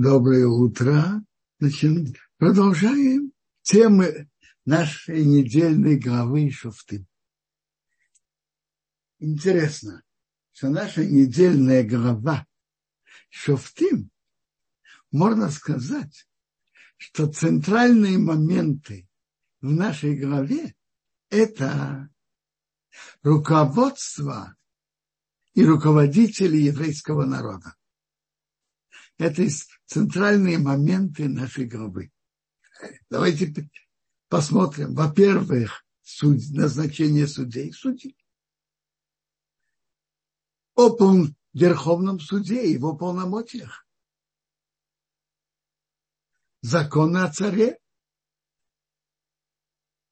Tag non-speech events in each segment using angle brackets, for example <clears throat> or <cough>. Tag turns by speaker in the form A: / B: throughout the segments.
A: Доброе утро. Значит, продолжаем темы нашей недельной главы Шуфты. Интересно, что наша недельная глава Шуфтим, можно сказать, что центральные моменты в нашей главе – это руководство и руководители еврейского народа. Это центральные моменты нашей главы. Давайте посмотрим. Во-первых, суд, назначение судей. Судей. О пол, Верховном суде и его полномочиях. Законы о царе.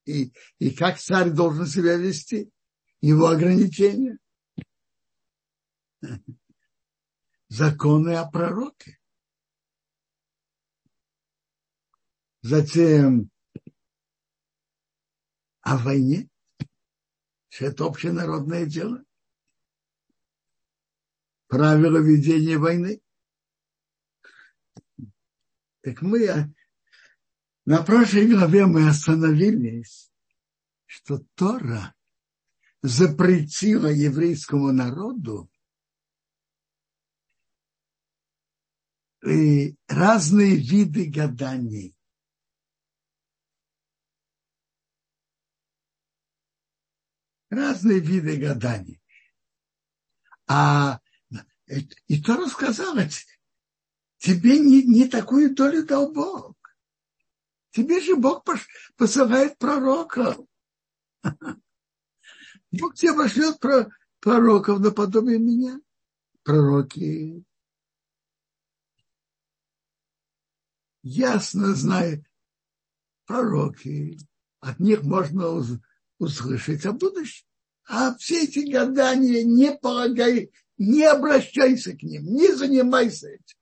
A: И, и как царь должен себя вести. Его ограничения законы о пророке. Затем о войне, что это общенародное дело. Правила ведения войны. Так мы на прошлой главе мы остановились, что Тора запретила еврейскому народу разные виды гаданий. Разные виды гаданий. А и то рассказала, тебе не, не такую долю дал Бог. Тебе же Бог посылает пророка. <laughs> Бог тебе пошлет пророков наподобие меня. Пророки ясно знает пророки, от них можно услышать о будущем. А все эти гадания не полагай, не обращайся к ним, не занимайся этим.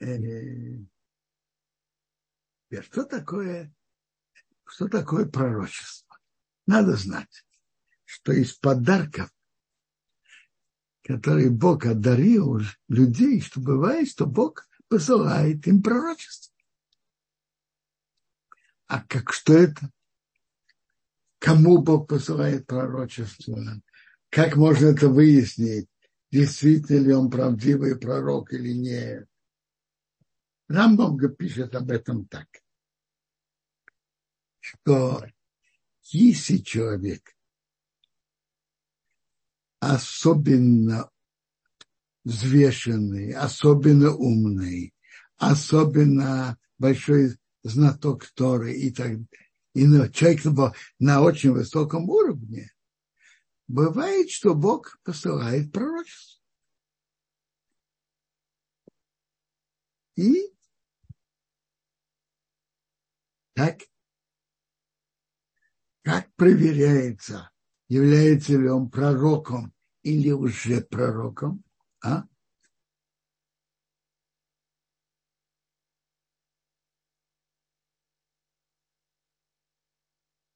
A: Э, что такое, что такое пророчество? Надо знать что из подарков, которые Бог одарил людей, что бывает, что Бог посылает им пророчество. А как что это? Кому Бог посылает пророчество? Как можно это выяснить? Действительно ли он правдивый пророк или нет? Рамбам пишет об этом так, что если человек особенно взвешенный, особенно умный, особенно большой знаток Торы и так и человек на очень высоком уровне, бывает, что Бог посылает пророчество. И так, как проверяется, является ли он пророком или уже пророком, а?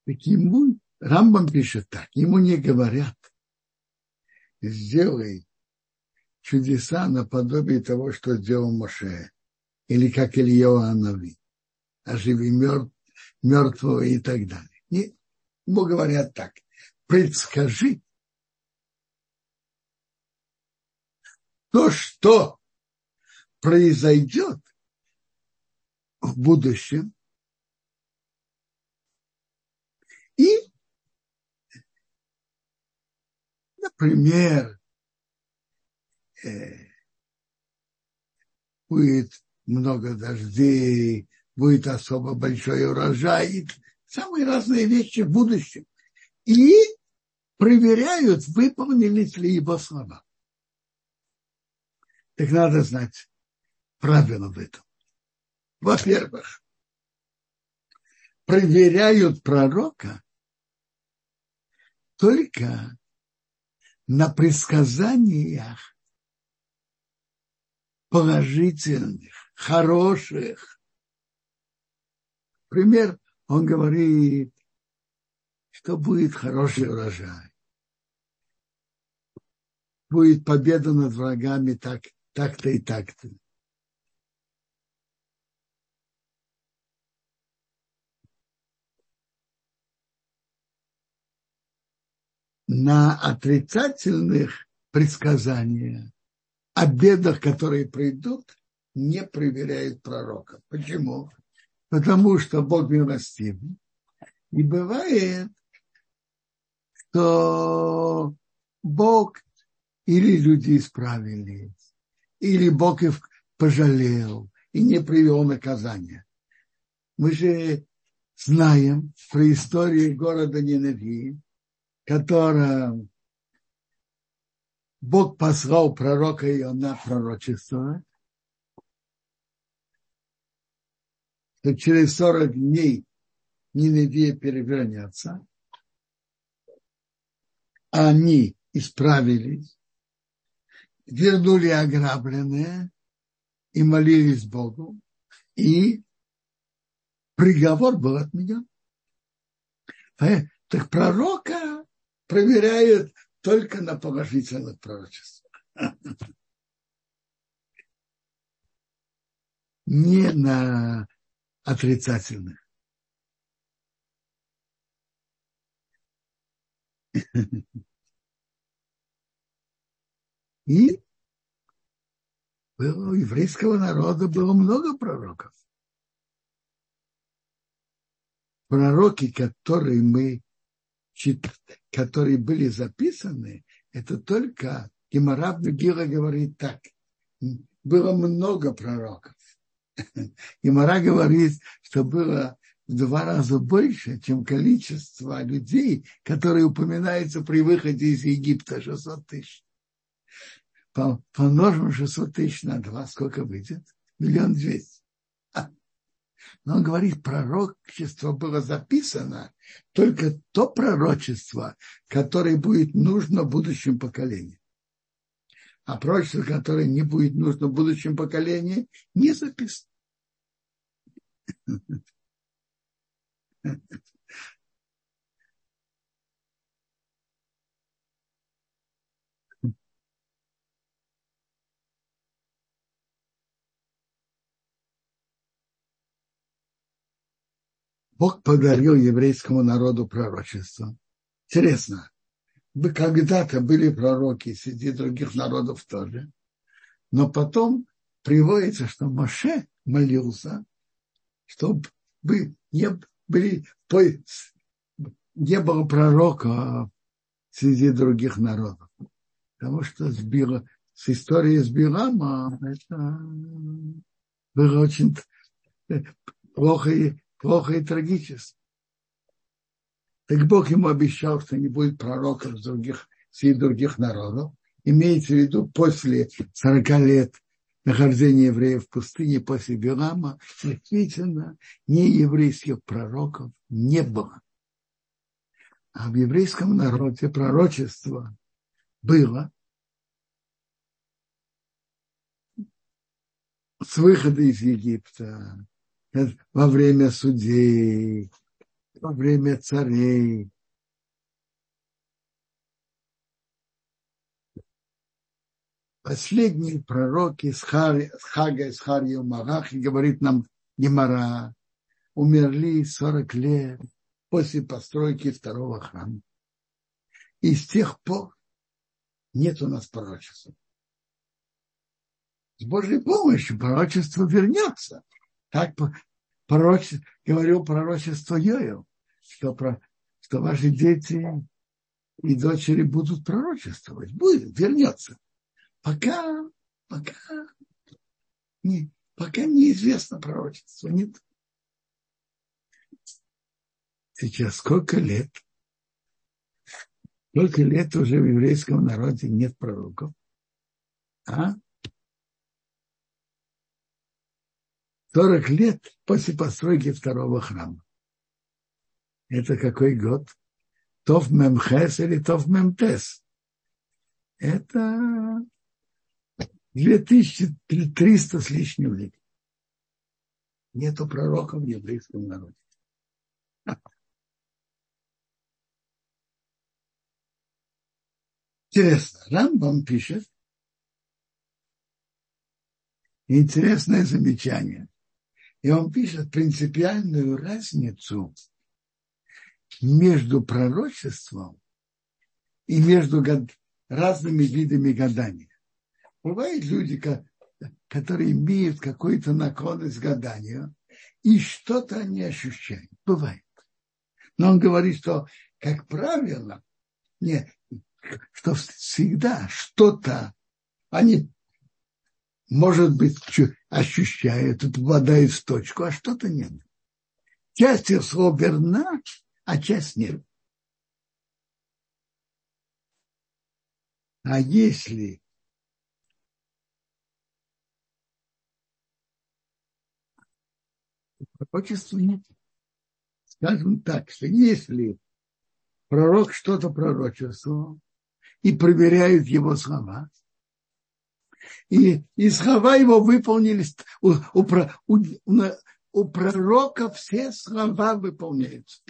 A: Так ему, Рамбам пишет так, ему не говорят, сделай чудеса наподобие того, что сделал Моше, или как Илья Анави, оживи мертв, мертвого и так далее. Не, ему говорят так, предскажи то, что произойдет в будущем, и, например, э, будет много дождей, будет особо большой урожай, самые разные вещи в будущем. И проверяют, выполнились ли его слова. Так надо знать правила в этом. Во-первых, проверяют пророка только на предсказаниях положительных, хороших. Пример, он говорит, что будет хороший урожай. Будет победа над врагами так, так-то и так-то. на отрицательных предсказаниях о бедах, которые придут, не проверяют пророка. Почему? Потому что Бог милостивый. И бывает, что Бог или люди исправились, или Бог их пожалел и не привел наказания. Мы же знаем про историю города Ниневии, котором Бог послал пророка Иона пророчество, что через 40 дней Ниневия перевернется, они исправились, вернули ограбленные и молились Богу, и приговор был отменен. Так пророка проверяют только на положительных пророчествах. <laughs> Не на отрицательных. <laughs> И у еврейского народа было много пророков. Пророки, которые мы которые были записаны, это только Геморрав Гила говорит так. Было много пророков. <laughs> Гемора говорит, что было в два раза больше, чем количество людей, которые упоминаются при выходе из Египта, 600 тысяч. Помножим 600 тысяч на два, сколько выйдет? Миллион двести. Но он говорит, пророчество было записано только то пророчество, которое будет нужно будущим поколениям. А пророчество, которое не будет нужно будущим поколениям, не записано. Бог подарил еврейскому народу пророчество. Интересно, вы когда-то были пророки среди других народов тоже, но потом приводится, что Моше молился, чтобы не, были, не было пророка среди других народов. Потому что с, Била, с историей с Билама это было очень плохо плохо и трагически. Так Бог ему обещал, что не будет пророков других, среди других народов. Имеется в виду после 40 лет нахождения евреев в пустыне, после Билама, действительно, не еврейских пророков не было. А в еврейском народе пророчество было с выхода из Египта, во время судей, во время царей. Последние пророки с Хага, с Харью Марахи, говорит нам Гемара, умерли 40 лет после постройки второго храма. И с тех пор нет у нас пророчества. С Божьей помощью пророчество вернется. Так пророчество, говорил пророчество Йоэл, что, про, что ваши дети и дочери будут пророчествовать. Будет, вернется. Пока, пока, не, пока неизвестно пророчество. Нет. Сейчас сколько лет? Сколько лет уже в еврейском народе нет пророков? А? 40 лет после постройки второго храма. Это какой год? Тов Мемхес или Тов Мемтес? Это 2300 с лишним лет. Нету пророка в еврейском народе. Интересно, Рамбам пишет интересное замечание. И он пишет принципиальную разницу между пророчеством и между разными видами гадания. Бывают люди, которые имеют какую-то наклонность к гаданию, и что-то они ощущают. Бывает. Но он говорит, что, как правило, не, что всегда что-то они, может быть, ощущают, попадают в точку, а что-то нет. Часть их слов верна, а часть нет. А если пророчества нет, скажем так, что если пророк что-то пророчествовал и проверяют его слова, и, и слова его выполнились, у, у, у, у пророка все слова выполняются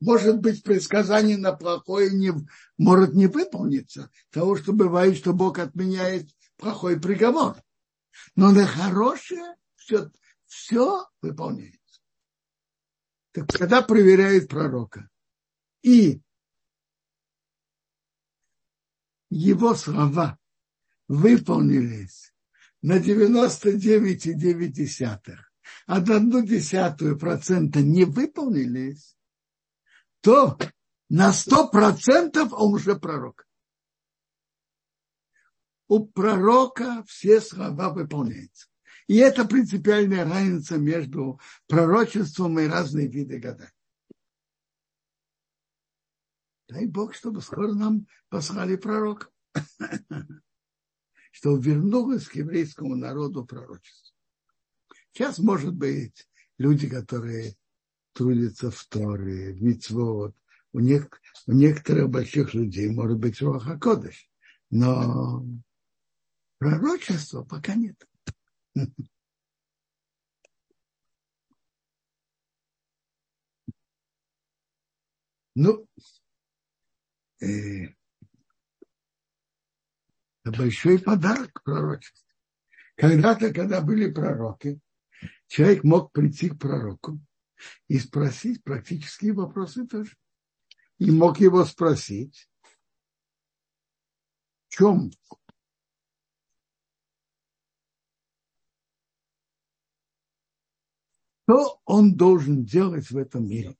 A: может быть, предсказание на плохое не, может не выполниться, того, что бывает, что Бог отменяет плохой приговор. Но на хорошее все, все выполняется. Так когда проверяют пророка, и его слова выполнились на 99,9, а на одну десятую процента не выполнились, то на сто процентов он уже пророк. У пророка все слова выполняются. И это принципиальная разница между пророчеством и разные виды гадания. Дай Бог, чтобы скоро нам послали пророка. <laughs> Что вернулось к еврейскому народу пророчество. Сейчас, может быть, люди, которые трудится в Торе, в Мицвод. У, нек, у некоторых больших людей может быть Руаха Кодыш, но пророчества пока нет. Ну, э, большой подарок пророчеству. Когда-то, когда были пророки, человек мог прийти к пророку и спросить практические вопросы тоже. И мог его спросить, в чем что он должен делать в этом мире?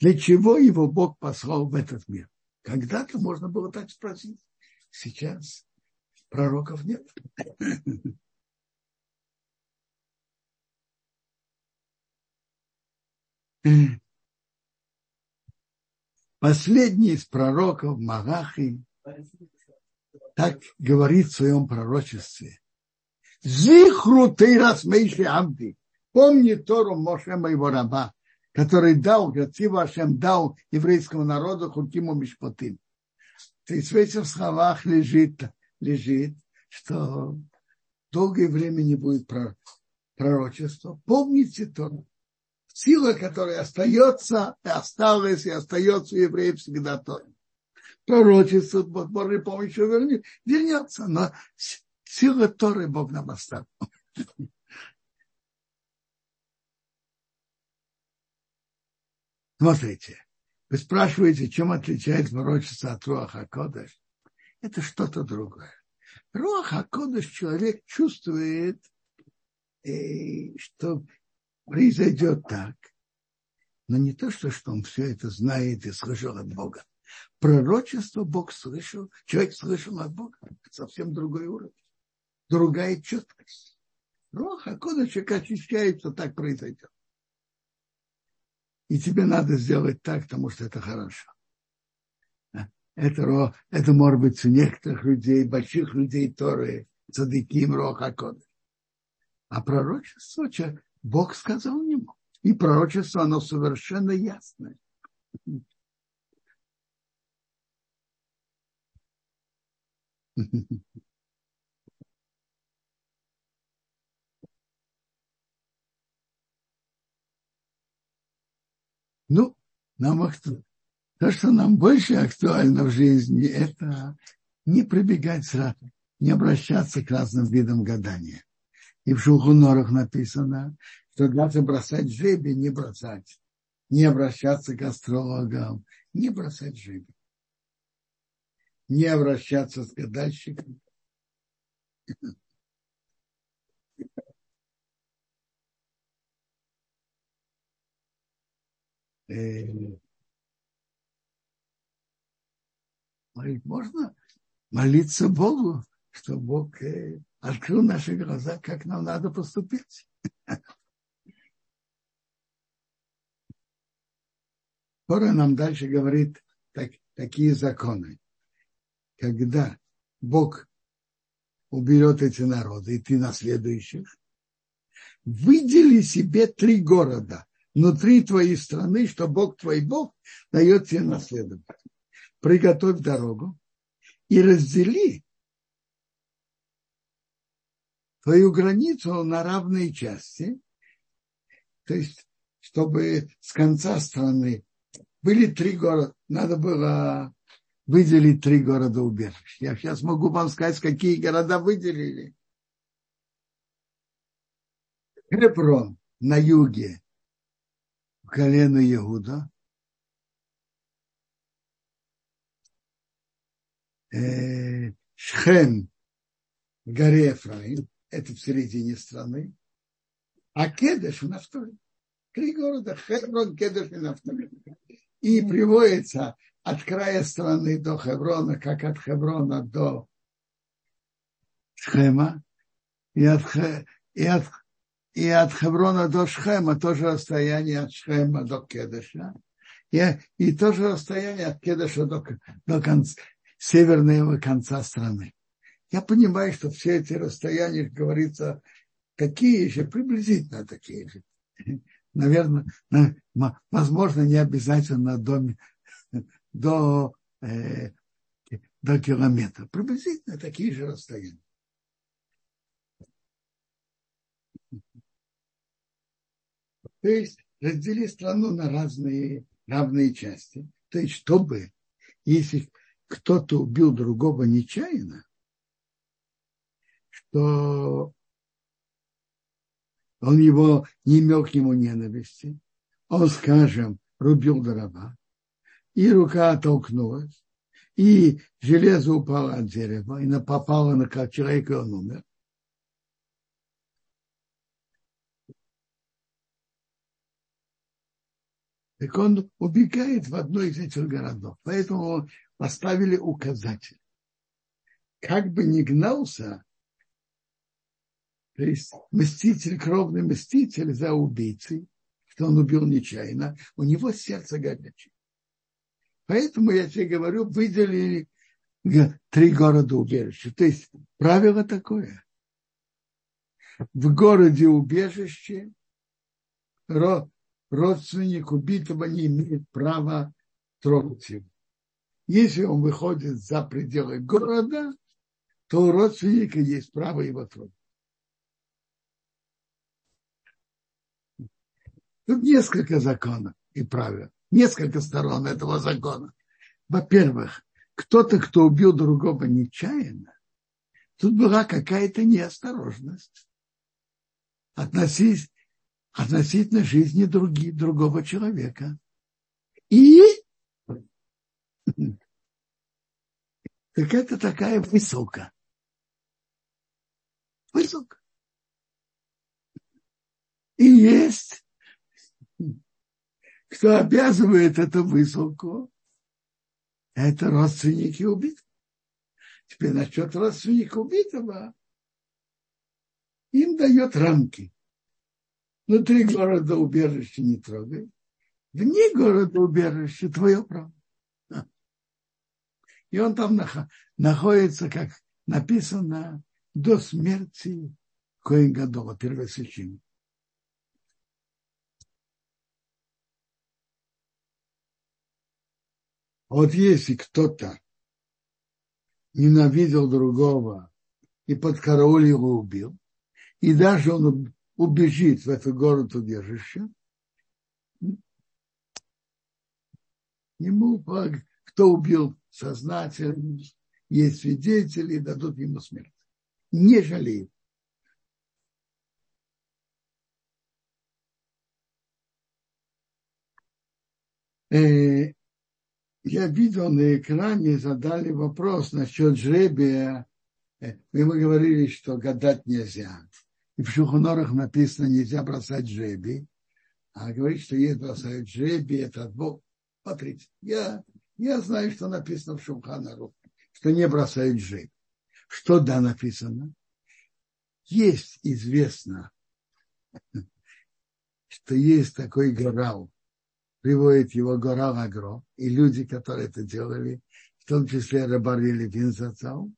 A: Для чего его Бог послал в этот мир? Когда-то можно было так спросить. Сейчас пророков нет. Последний из пророков Магахи так говорит в своем пророчестве. Зихру ты раз мейши амди. Помни Тору Моше моего раба, который дал, Гацива Ашем дал еврейскому народу Хукиму Мишпотим. То есть в этих словах лежит, лежит, что долгое время не будет пророчества. Помните Тору сила, которая остается, осталась и остается у евреев всегда то. Пророчество под Божьей помощью вернет, вернется, но сила Торы Бог нам оставил. Смотрите, вы спрашиваете, чем отличается пророчество от Руаха Кодыш? Это что-то другое. Руаха Кодыш человек чувствует, э, что произойдет так. Но не то, что, что он все это знает и слышал от Бога. Пророчество Бог слышал, человек слышал от Бога. Совсем другой уровень. Другая четкость. Роха, когда человек очищается, так произойдет. И тебе надо сделать так, потому что это хорошо. Это, это может быть у некоторых людей, больших людей, которые цадыким роха кодыш. А пророчество Бог сказал ему. И пророчество, оно совершенно ясное. <laughs> Ну, нам То, что нам больше актуально в жизни, это не прибегать сразу, не обращаться к разным видам гадания. И в Шулхунорах написано, что надо бросать жребий, не бросать, не обращаться к астрологам, не бросать жребий, не обращаться с гадальщиком. Э, можно молиться Богу, чтобы Бог э, открыл наши глаза, как нам надо поступить. Тора нам дальше говорит так, такие законы. Когда Бог уберет эти народы, и ты наследующих, выдели себе три города внутри твоей страны, что Бог твой Бог дает тебе наследовать. Приготовь дорогу и раздели твою границу на равные части, то есть, чтобы с конца страны были три города, надо было выделить три города убежищ. Я сейчас могу вам сказать, какие города выделили. Хеброн на юге, колено Иуда. Э, Шхем, горе Ефраим, это в середине страны. А Кедеш в Нафтале. Три города, Хеброн, Кедеш и Нафтале. И приводится от края страны до Хеврона, как от Хеврона до Шхема, и от, и от и от Хеврона до Шхема тоже расстояние от Шхема до Кедыша. И, и тоже расстояние от Кедыша до, до конца, северного конца страны. Я понимаю, что все эти расстояния, как говорится, такие же, приблизительно такие же. Наверное, возможно, не обязательно до, до, э, до километра. Приблизительно такие же расстояния. То есть раздели страну на разные равные части. То есть чтобы, если кто-то убил другого нечаянно, что он его не имел к нему ненависти, он, скажем, рубил дрова, и рука оттолкнулась, и железо упало от дерева, и попало на человека, и он умер. Так он убегает в одной из этих городов. Поэтому поставили указатель. Как бы ни гнался, то есть мститель, кровный мститель за убийцей, что он убил нечаянно, у него сердце горячее. Поэтому я тебе говорю, выделили три города убежища. То есть правило такое. В городе убежище родственник убитого не имеет права трогать его. Если он выходит за пределы города, то у родственника есть право его трогать. Тут несколько законов и правил, несколько сторон этого закона. Во-первых, кто-то, кто убил другого нечаянно, тут была какая-то неосторожность. Относись, относительно жизни други, другого человека. И <clears throat> так это такая высока. Высока. И есть, кто обязывает эту высылку, это родственники убитого. Теперь насчет родственника убитого им дает рамки. Внутри города убежище не трогай. Вне города убежище твое право. И он там находится, как написано, до смерти Коин Гадола, первосвященника. Вот если кто-то ненавидел другого и под караул его убил, и даже он убежит в этот город убежище, ему, кто убил сознательно, есть свидетели, дадут ему смерть. Не жалеют. Э, я видел на экране, задали вопрос насчет жребия. Э, мы говорили, что гадать нельзя. И в Шухонорах написано, нельзя бросать жребий. А говорит, что есть бросают жребий, это от Бога. Смотрите, я, я знаю, что написано в Шухонорах, что не бросают жребий. Что да написано? Есть известно, что есть такой горал, приводит его гора Агро, и люди, которые это делали, в том числе Рабарили Винзацал,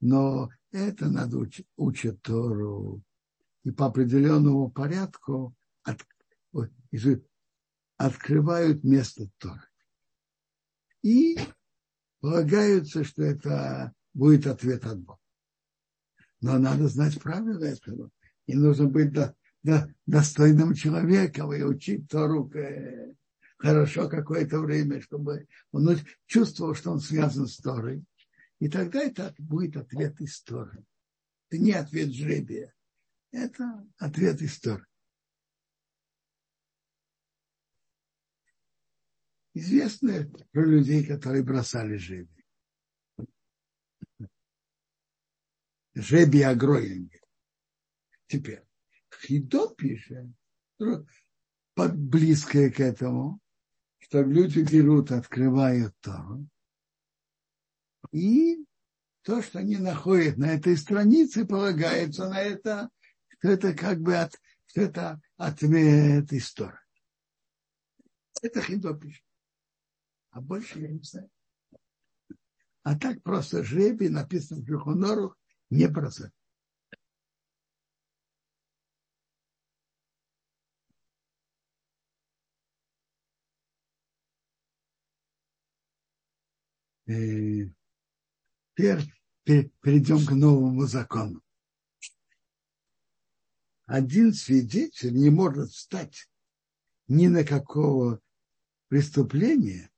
A: но это надо учить, учить Тору. И по определенному порядку от, открывают место Торы. И полагаются, что это будет ответ от Бога. Но надо знать правила этого. И нужно быть до, до, достойным человеком и учить Тору хорошо какое-то время, чтобы он чувствовал, что он связан с Торой. И тогда это будет ответ из Торы. Это не ответ жребия. Это ответ из Торы. Известно про людей, которые бросали жребий. Жребий огроенный. Теперь, Хидо пишет, близкое к этому, что люди берут, открывают то, и то, что они находят на этой странице, полагается на это, что это как бы от, что это ответ истории. Это Хидо пишет. А больше я не знаю. А так просто жребий написано в Жухонору не бросать. теперь перейдем к новому закону. Один свидетель не может встать ни на какого преступления,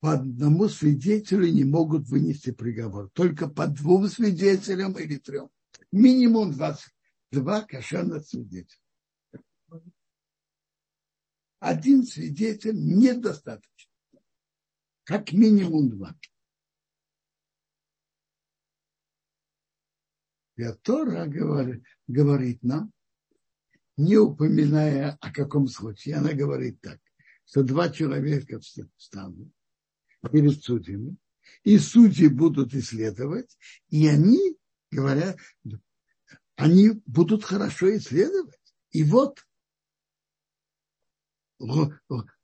A: по одному свидетелю не могут вынести приговор. Только по двум свидетелям или трем. Минимум 22 кошерных свидетелей один свидетель недостаточно. Как минимум два. Тора говорит, говорит нам, не упоминая о каком случае, она говорит так, что два человека встанут перед судьями, и судьи будут исследовать, и они говорят, они будут хорошо исследовать. И вот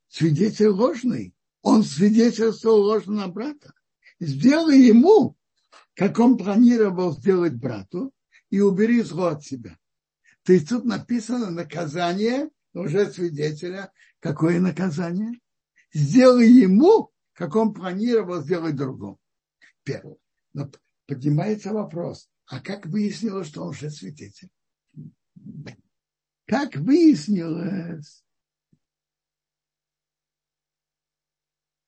A: свидетель ложный. Он свидетельствовал ложно на брата. Сделай ему, как он планировал сделать брату, и убери зло от себя. То есть тут написано наказание уже свидетеля. Какое наказание? Сделай ему, как он планировал сделать другому. Первое. Но поднимается вопрос, а как выяснилось, что он уже свидетель? Как выяснилось,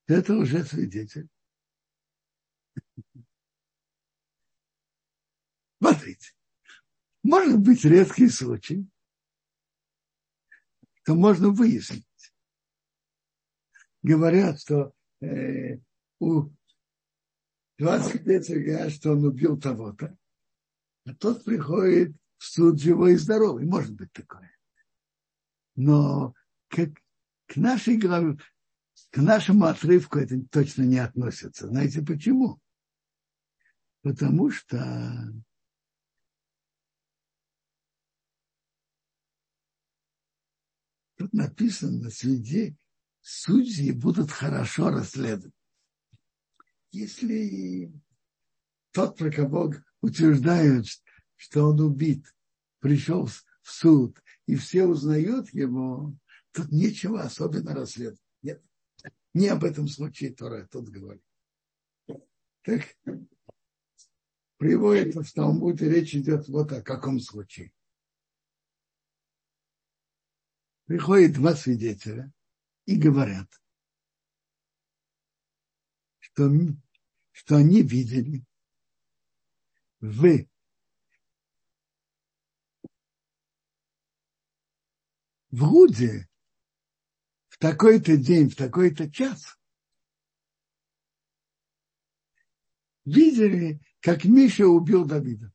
A: это уже свидетель. Смотрите, может быть редкий случай, то можно выяснить. Говорят, что э, у 20 лет говорят, что он убил того-то, а тот приходит в суд живой и здоровый. Может быть такое. Но как к нашей главе, к нашему отрывку это точно не относится. Знаете почему? Потому что тут написано, среди судьи будут хорошо расследовать. Если тот, про кого утверждают, что он убит, пришел в суд, и все узнают его, тут нечего особенно расследовать. Нет. Не об этом случае Тора тут говорит. Так приводится в Талмуде, речь идет вот о каком случае. Приходят два свидетеля и говорят, что, что они видели в в Руде в такой-то день, в такой-то час видели, как Миша убил Давида.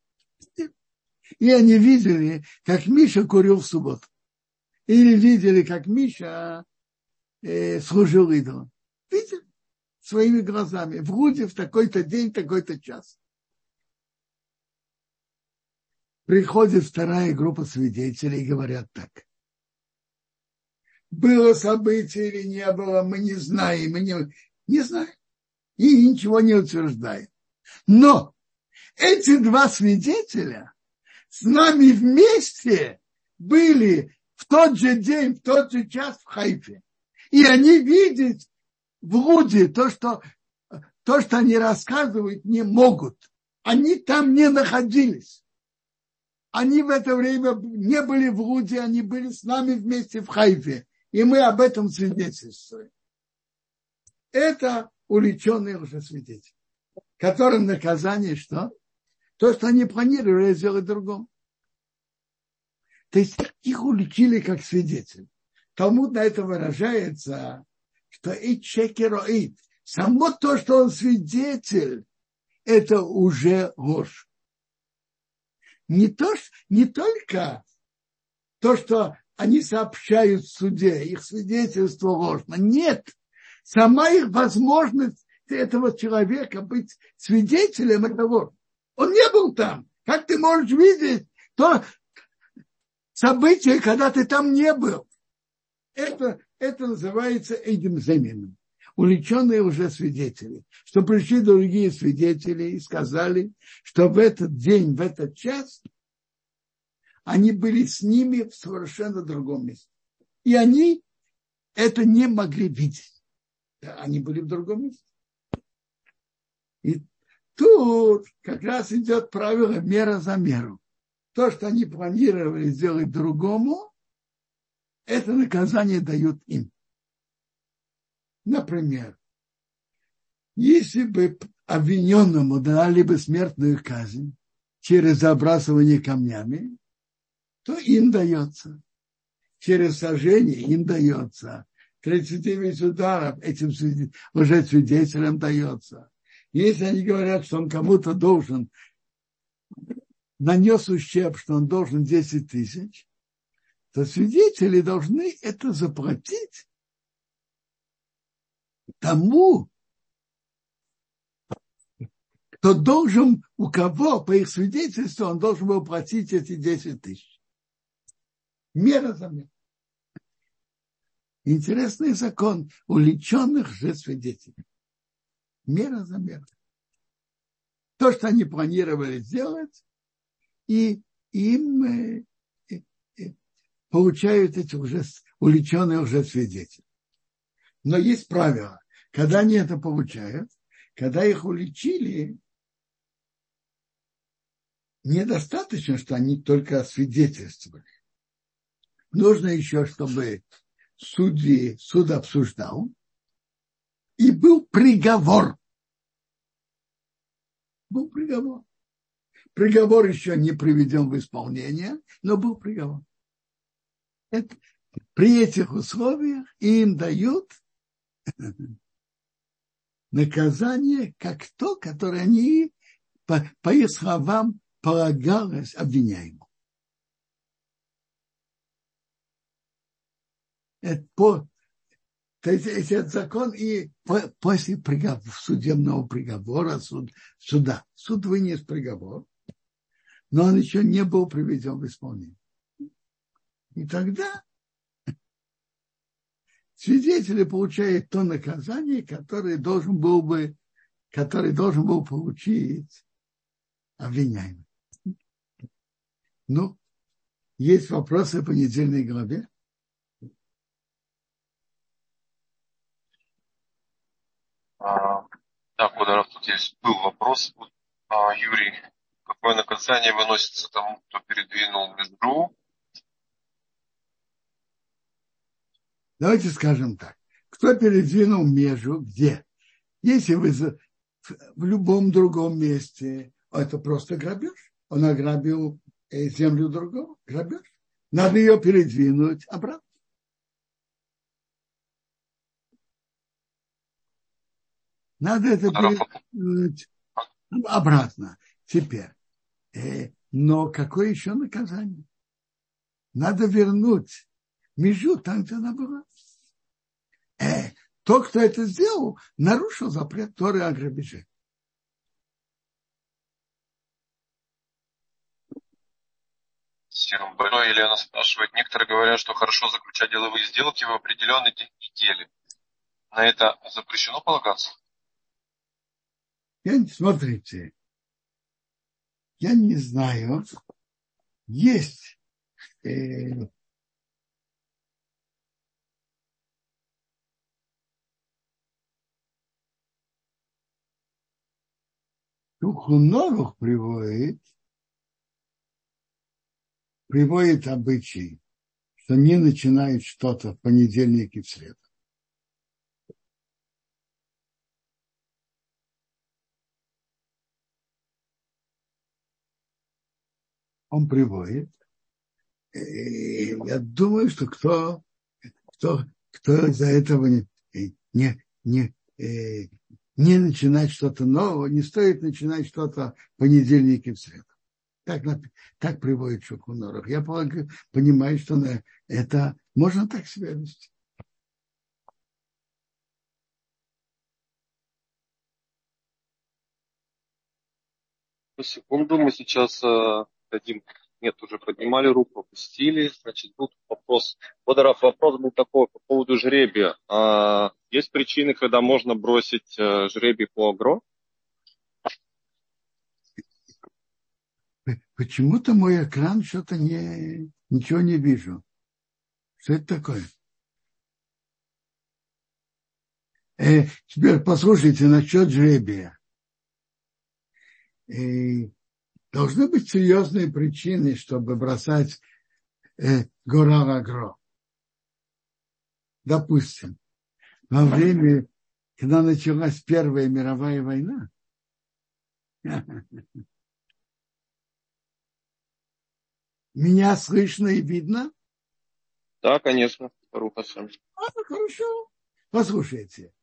A: И они видели, как Миша курил в субботу. Или видели, как Миша э, служил идолом. Видели своими глазами. В Руде в такой-то день, такой-то час. Приходит вторая группа свидетелей и говорят так. Было событие или не было, мы не знаем, мы не, не знаем. И ничего не утверждаем. Но эти два свидетеля с нами вместе были в тот же день, в тот же час в Хайфе. И они видят в Руде то, что, то, что они рассказывают, не могут. Они там не находились. Они в это время не были в Руде, они были с нами вместе в Хайфе. И мы об этом свидетельствуем. Это уличенные уже свидетели которым наказание что? То, что они планировали сделать другому. То есть их уличили как свидетель. Талмуд на это выражается, что и чекероид, само то, что он свидетель, это уже ложь. Не, то, не только то, что они сообщают в суде, их свидетельство ложно. Нет, сама их возможность этого человека быть свидетелем этого. Он не был там. Как ты можешь видеть то событие, когда ты там не был? Это, это называется этим заменом. Уличенные уже свидетели. Что пришли другие свидетели и сказали, что в этот день, в этот час они были с ними в совершенно другом месте. И они это не могли видеть. Они были в другом месте. И тут как раз идет правило мера за меру. То, что они планировали сделать другому, это наказание дают им. Например, если бы обвиненному дали бы смертную казнь через забрасывание камнями, то им дается. Через сожжение им дается. 39 ударов этим уже свидетелям дается. Если они говорят, что он кому-то должен, нанес ущерб, что он должен 10 тысяч, то свидетели должны это заплатить тому, кто должен, у кого, по их свидетельству, он должен был платить эти 10 тысяч. Мера за мера. Интересный закон уличенных же свидетелей мера за мерой. То, что они планировали сделать, и им э, э, э, получают эти уже уличенные уже свидетели. Но есть правило. Когда они это получают, когда их уличили, недостаточно, что они только свидетельствовали. Нужно еще, чтобы судьи, суд обсуждал, и был приговор. Был приговор. Приговор еще не приведен в исполнение, но был приговор. Это, при этих условиях им дают наказание, как то, которое они, по, по их словам, полагалось обвиняемому. Это по, то есть этот закон и после приговора, судебного приговора, суд, суда, суд вынес приговор, но он еще не был приведен в исполнение. И тогда свидетели получают то наказание, которое должен был бы, который должен был получить обвиняемый. Ну, есть вопросы по недельной главе?
B: А, да, Кударов, тут есть был вопрос. А, Юрий, какое наказание выносится тому, кто передвинул между
A: Давайте скажем так. Кто передвинул межу где? Если вы в любом другом месте, это просто грабеж. Он ограбил э, землю другого, грабеж. Надо ее передвинуть обратно. Надо это передвинуть обратно. Теперь. Э, но какое еще наказание? Надо вернуть межу там, где она была. Э, тот, кто это сделал, нарушил запрет Торы о грабеже.
B: Спасибо. Елена спрашивает, некоторые говорят, что хорошо заключать деловые сделки в определенный день недели. На это запрещено полагаться?
A: Смотрите, я не знаю, есть э, Шухунорух приводит, приводит обычай, что не начинает что-то в понедельник и в среду. Он приводит. И я думаю, что кто, кто, кто из-за этого не, не, не, э, не начинать что-то нового, не стоит начинать что-то в понедельник и в среду. Так, так приводит Шукуноров. Я понимаю, что это можно так себя вести.
B: Секунду, мы сейчас э, дадим нет, уже поднимали руку, опустили. Значит, тут вопрос. Водоров, вопрос был такой по поводу жребия. А, есть причины, когда можно бросить а, жребий по агро?
A: Почему-то мой экран что-то не, ничего не вижу. Что это такое? Э, теперь послушайте насчет жребия. Э, Должны быть серьезные причины, чтобы бросать э, гора агро. Допустим, во время, когда началась Первая мировая война, <laughs> меня слышно и видно?
B: Да, конечно, Рухасан.
A: А, хорошо. Послушайте,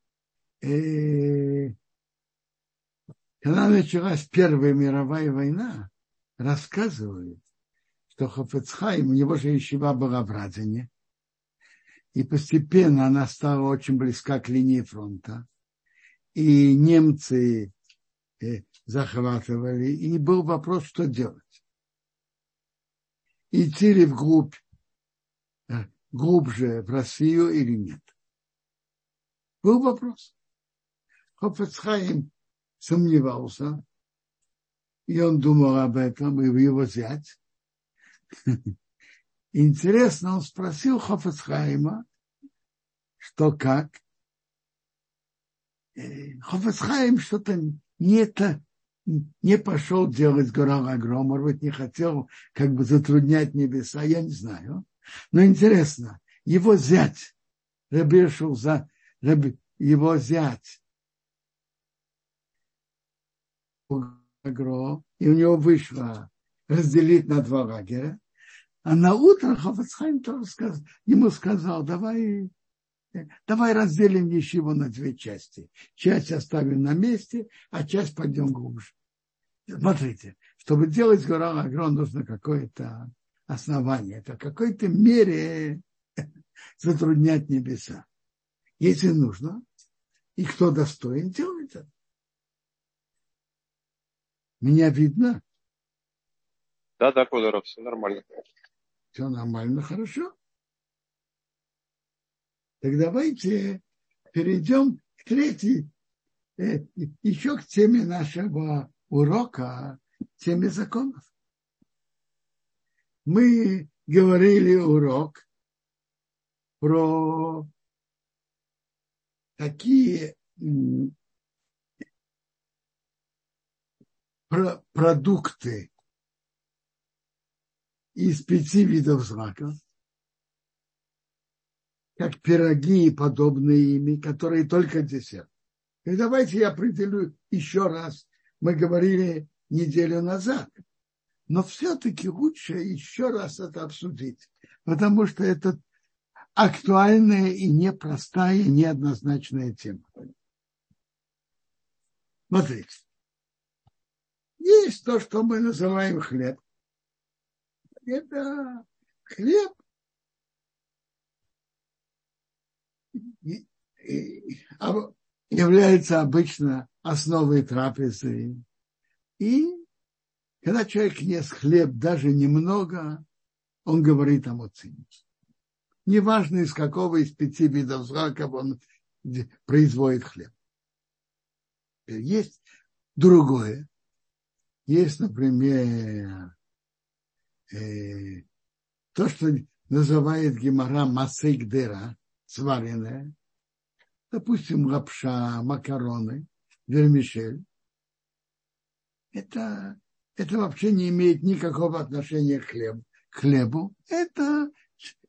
A: э, когда началась Первая мировая война, рассказывают, что Хофецхайм, у него же ещева была в Радине, и постепенно она стала очень близка к линии фронта, и немцы э, захватывали, и был вопрос, что делать. Идти ли вглубь, э, глубже в Россию или нет. Был вопрос. Хофецхайм сомневался, и он думал об этом, и его зять. Интересно, он спросил Хофецхайма, что как. Э, Хофецхайм что-то не, это, не пошел делать горал Агро, может быть, не хотел как бы затруднять небеса, я не знаю. Но интересно, его зять, Рабешул за его зять, агро, и у него вышло разделить на два лагеря. А на утро Хофацхайм тоже сказал, ему сказал, давай, давай разделим его на две части. Часть оставим на месте, а часть пойдем глубже. Смотрите, чтобы делать гора Агро, нужно какое-то основание. Это в какой-то мере затруднять небеса. Если нужно, и кто достоин, делать это. Меня видно?
B: Да, да, Кодоров, все нормально.
A: Все нормально, хорошо. Так давайте перейдем к третьей, э, еще к теме нашего урока, теме законов. Мы говорили урок про такие продукты из пяти видов злаков. как пироги, подобные ими, которые только десерт. И давайте я определю еще раз. Мы говорили неделю назад. Но все-таки лучше еще раз это обсудить, потому что это актуальная и непростая, неоднозначная тема. Смотрите. Есть то, что мы называем хлеб. Это хлеб является обычно основой трапезы. И когда человек ест хлеб даже немного, он говорит о муцине. Неважно, из какого из пяти видов зраков он производит хлеб. Есть другое. Есть, например, э, то, что называет Гемора масейгдера, сваренное, допустим, лапша, макароны, вермишель. Это, это вообще не имеет никакого отношения к хлебу. Хлебу. Это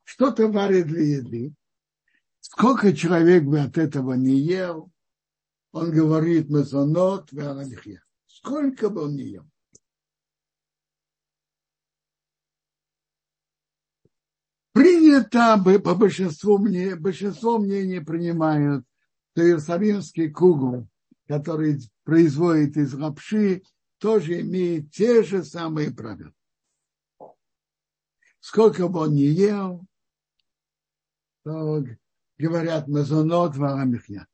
A: что-то варит для еды. Сколько человек бы от этого не ел, он говорит мезонот веаналихья. Сколько бы он не ел. Принято, по большинству, мне, большинство мнений принимают, что иерусалимский кугу, который производит из лапши, тоже имеет те же самые правила. Сколько бы он ни ел, то говорят мазонот варамихья.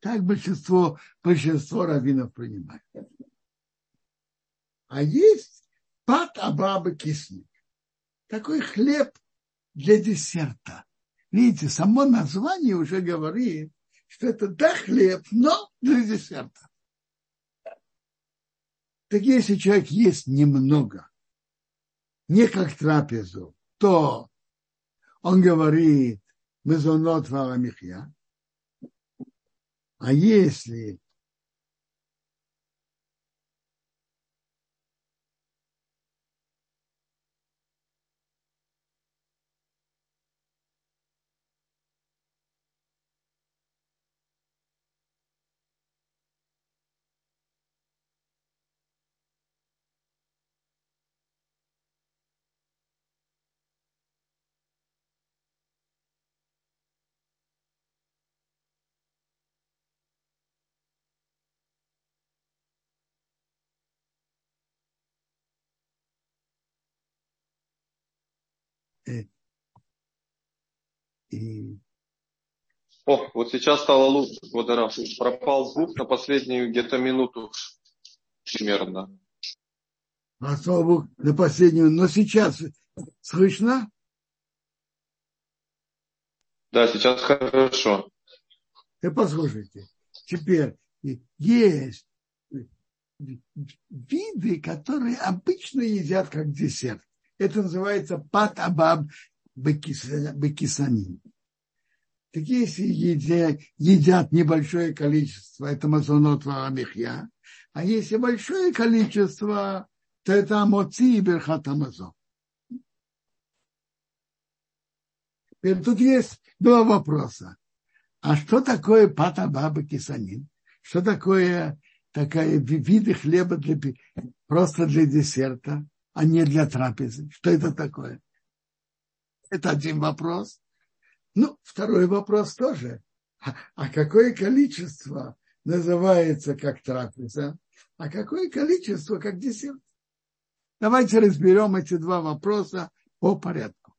A: Так большинство, большинство раввинов принимает. А есть пат абаба кисник. Такой хлеб для десерта. Видите, само название уже говорит, что это да хлеб, но для десерта. Так если человек ест немного, не как трапезу, то он говорит мезонот варамихья. А если
B: и... О, вот сейчас стало лучше, Водорав. Пропал звук на последнюю где-то минуту примерно.
A: А слава Богу, на последнюю. Но сейчас слышно?
B: Да, сейчас хорошо.
A: Ты послушайте. Теперь есть виды, которые обычно едят как десерт. Это называется пат-абаб бекисанин. Так если едят, едят небольшое количество, это мазонот варамихья, а если большое количество, то это амоци и берхат амазон. Теперь тут есть два вопроса. А что такое пата баба кисанин? Что такое такая виды хлеба для, просто для десерта, а не для трапезы? Что это такое? Это один вопрос. Ну, второй вопрос тоже. А, какое количество называется как трапеза, а какое количество как десерт? Давайте разберем эти два вопроса по порядку.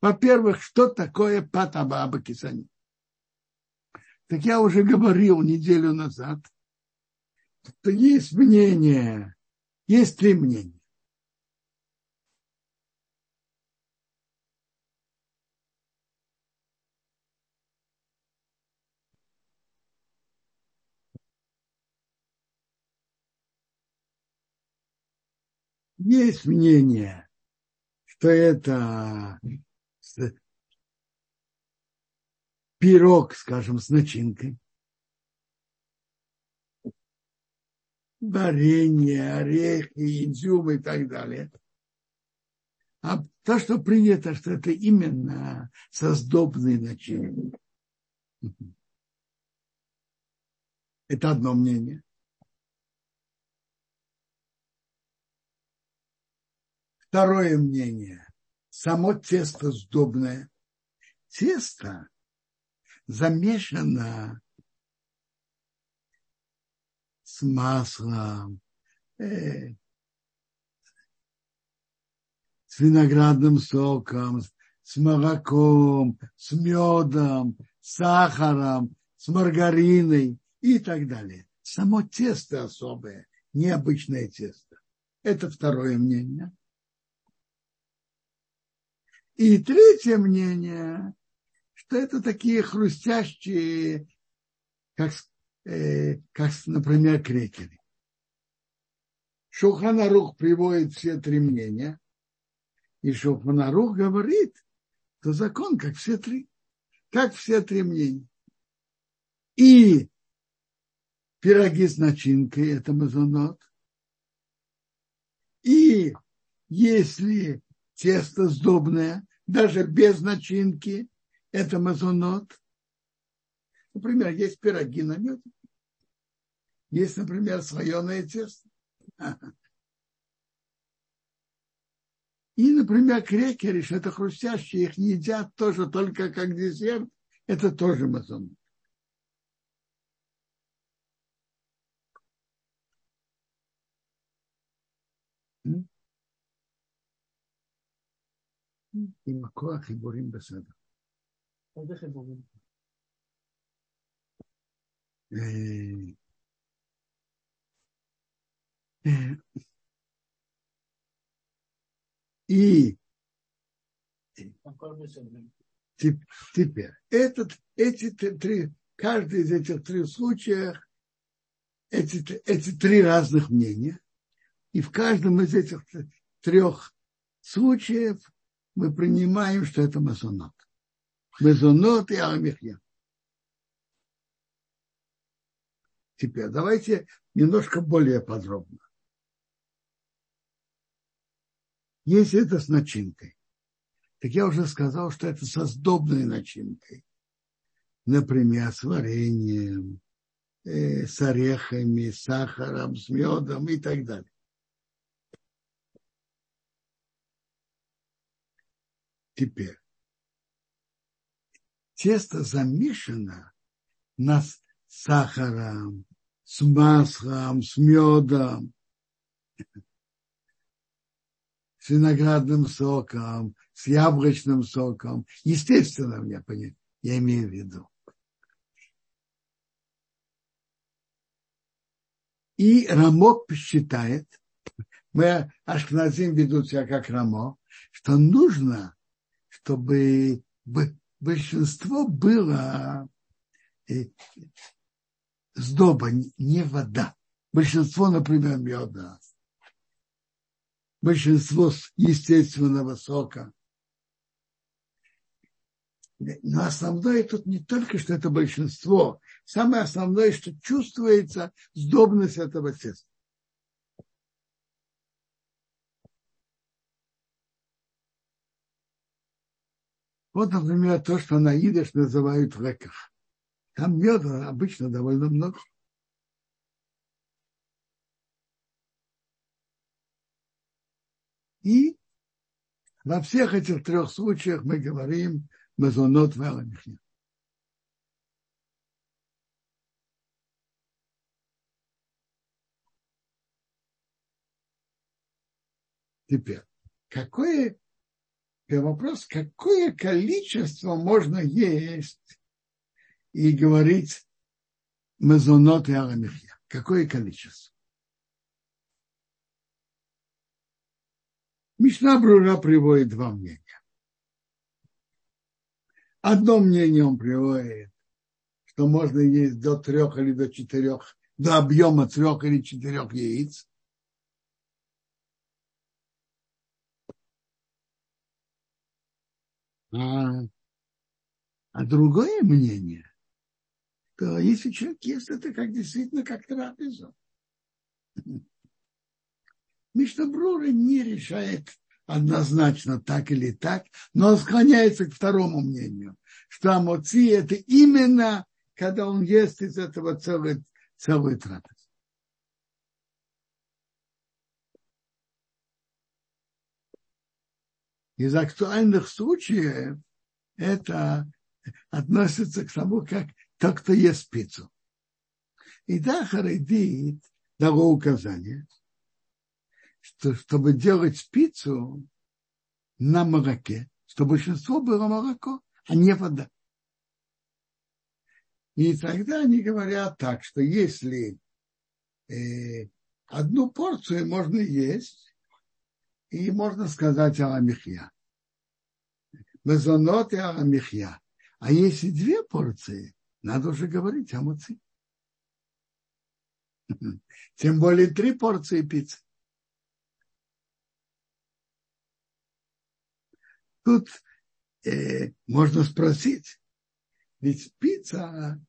A: Во-первых, что такое патабаба кисани? Так я уже говорил неделю назад, что есть мнение, есть три мнения. Есть мнение, что это пирог, скажем, с начинкой. Варенье, орехи, изюм и так далее. А то, что принято, что это именно со сдобной начиной. Это одно мнение. Второе мнение. Само тесто сдобное. Тесто замешано с маслом, э, с виноградным соком, с молоком, с медом, с сахаром, с маргариной и так далее. Само тесто особое, необычное тесто. Это второе мнение. И третье мнение, что это такие хрустящие, как, э, как например, крекеры. Шуханарух приводит все три мнения, и Шуханарух говорит, что закон как все три, как все три мнения. И пироги с начинкой – это мазонот. И если тесто сдобное, даже без начинки, это мазонот. Например, есть пироги на мед. Есть, например, слоеное тесто. И, например, крекеры, что это хрустящие, их едят тоже только как десерт. Это тоже мазонот. עם הכוח חיבורים בסדר.
C: איזה חיבורים?
A: И
C: הכל בסדר.
A: теперь этот, эти три, каждый из этих трех случаев, эти, эти три разных мнения, и в каждом из этих трех случаев мы принимаем, что это масонот. Мезонот и Амихья. Теперь давайте немножко более подробно. Если это с начинкой, так я уже сказал, что это со сдобной начинкой. Например, с вареньем, э, с орехами, с сахаром, с медом и так далее. Теперь. Тесто замешано на сахаром, с маслом, с медом, с виноградным соком, с яблочным соком. Естественно, я, понимаю, я имею в виду. И Рамок считает, мы Ашкназим ведут себя как Рамо, что нужно чтобы большинство было э, сдоба, не вода. Большинство, например, меда. Большинство естественного сока. Но основное тут не только, что это большинство. Самое основное, что чувствуется сдобность этого теста. Вот, например, то, что на идыш называют реках. Там меда обычно довольно много. И во всех этих трех случаях мы говорим мезонот веламихня. Теперь, какое вопрос, какое количество можно есть и говорить мезонот и аламихья? Какое количество? Мишна Брура приводит два мнения. Одно мнение он приводит, что можно есть до трех или до четырех, до объема трех или четырех яиц. А, а другое мнение, то если человек ест это как действительно как трапезу. Мишна Брура не решает однозначно так или так, но он склоняется к второму мнению, что амоци – это именно, когда он ест из этого целый, целый трапез. Из актуальных случаев это относится к тому, как тот, кто ест пиццу. И да, Харидит дало указание, что, чтобы делать пиццу на молоке, что большинство было молоко, а не вода. И тогда они говорят так, что если э, одну порцию можно есть, и можно сказать аламихья. Мезонот и аламихья. А если две порции, надо уже говорить о муци. <laughs> Тем более три порции пиццы. Тут э, можно спросить, ведь пицца,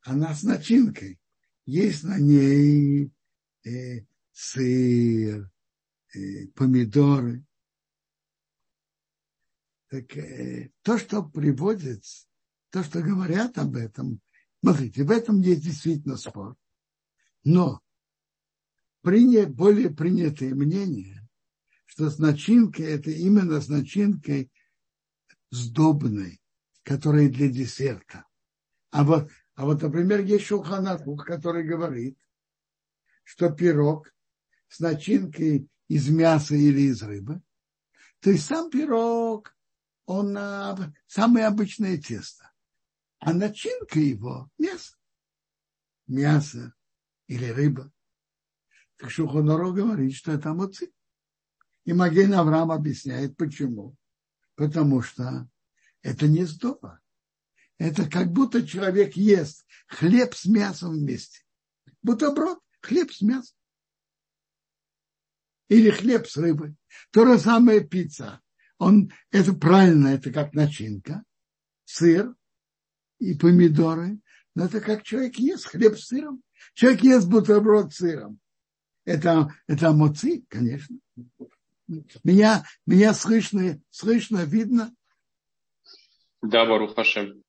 A: она с начинкой. Есть на ней э, сыр, помидоры. Так э, то, что приводит, то, что говорят об этом, смотрите, в этом есть действительно спор. Но принят, более принятое мнение, что с начинкой это именно с начинкой сдобной, которая для десерта. А вот, а вот например, есть шулханатух, который говорит, что пирог с начинкой из мяса или из рыбы, то есть сам пирог, он на самое обычное тесто, а начинка его мясо. Мясо или рыба. Так Шухоноро говорит, что это амуцит. И Маген Авраам объясняет, почему. Потому что это не сдоба. Это как будто человек ест хлеб с мясом вместе. Бутерброд, хлеб с мясом. Или хлеб с рыбой. То же самое пицца. Он, это правильно, это как начинка. Сыр и помидоры. Но это как человек ест хлеб с сыром. Человек ест бутерброд с сыром. Это, это амоци, конечно. Меня, меня слышно, слышно, видно?
B: Да, Барух Хашем.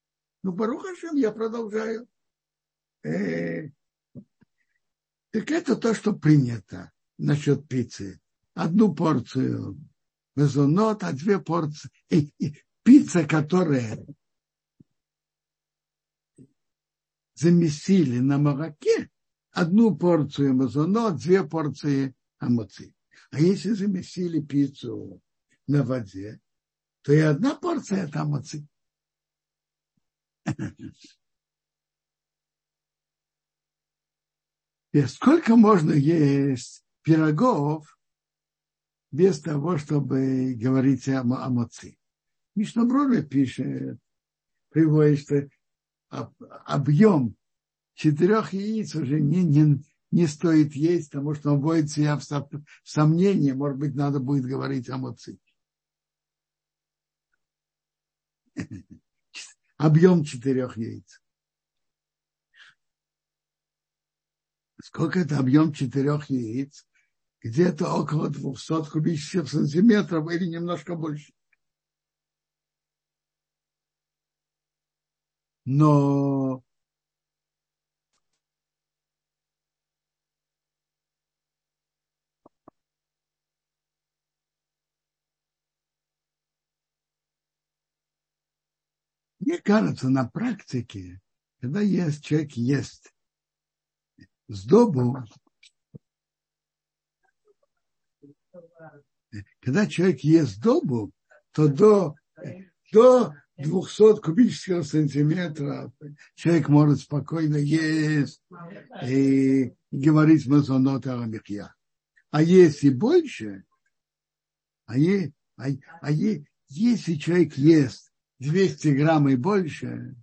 A: Ну, Барух Хашем, я продолжаю. Э, так это то, что принято насчет пиццы. Одну порцию мезонот, а две порции. И, и пицца, которая замесили на молоке, одну порцию мезонот, две порции амоци. А если замесили пиццу на воде, то и одна порция это амоци. <laughs> И сколько можно есть пирогов без того, чтобы говорить о, о моци? Мишнаброви пишет, приводит, что объем четырех яиц уже не, не, не стоит есть, потому что он будет себя в сомнении, может быть, надо будет говорить о моци. <laughs> Объем четырех яиц. Сколько это объем четырех яиц? Где-то около 200 кубических сантиметров или немножко больше. Но Мне кажется, на практике, когда есть, человек ест сдобу, когда человек ест добу, то до, до 200 кубических сантиметров человек может спокойно есть и говорить мазонот аламихья. А если больше, а, е, а, а е, если человек ест 200 грамм и больше,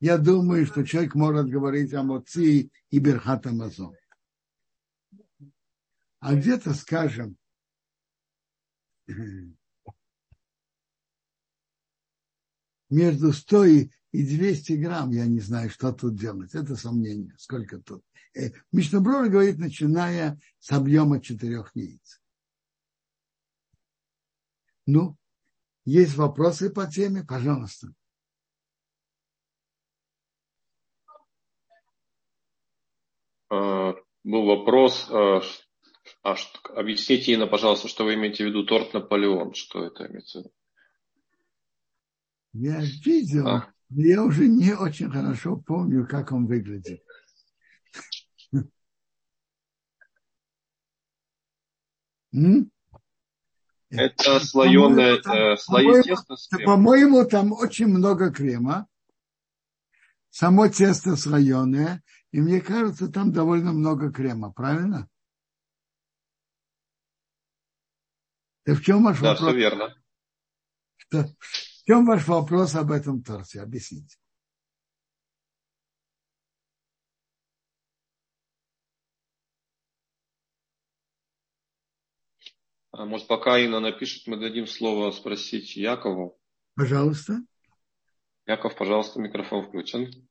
A: я думаю, что человек может говорить о моци и берхат амазон. А где-то, скажем, <clears throat> между 100 и 200 грамм, я не знаю, что тут делать. Это сомнение, сколько тут. Э, Мишнаброр говорит, начиная с объема четырех яиц. Ну, есть вопросы по теме, пожалуйста.
B: А, был вопрос. А, а, объясните, Инна, пожалуйста, что вы имеете в виду торт Наполеон. Что это имеется в виду?
A: Я видел, а? но я уже не очень хорошо помню, как он выглядит.
B: Это слоеное, э, слои теста с
A: кремом. По-моему, там очень много крема. Само тесто слоеное. И мне кажется, там довольно много крема. Правильно? Да в чем ваш
B: да,
A: вопрос?
B: все верно.
A: Что, в чем ваш вопрос об этом торте? Объясните.
B: А может, пока Инна напишет, мы дадим слово спросить Якову.
A: Пожалуйста.
B: Яков, пожалуйста, микрофон включен.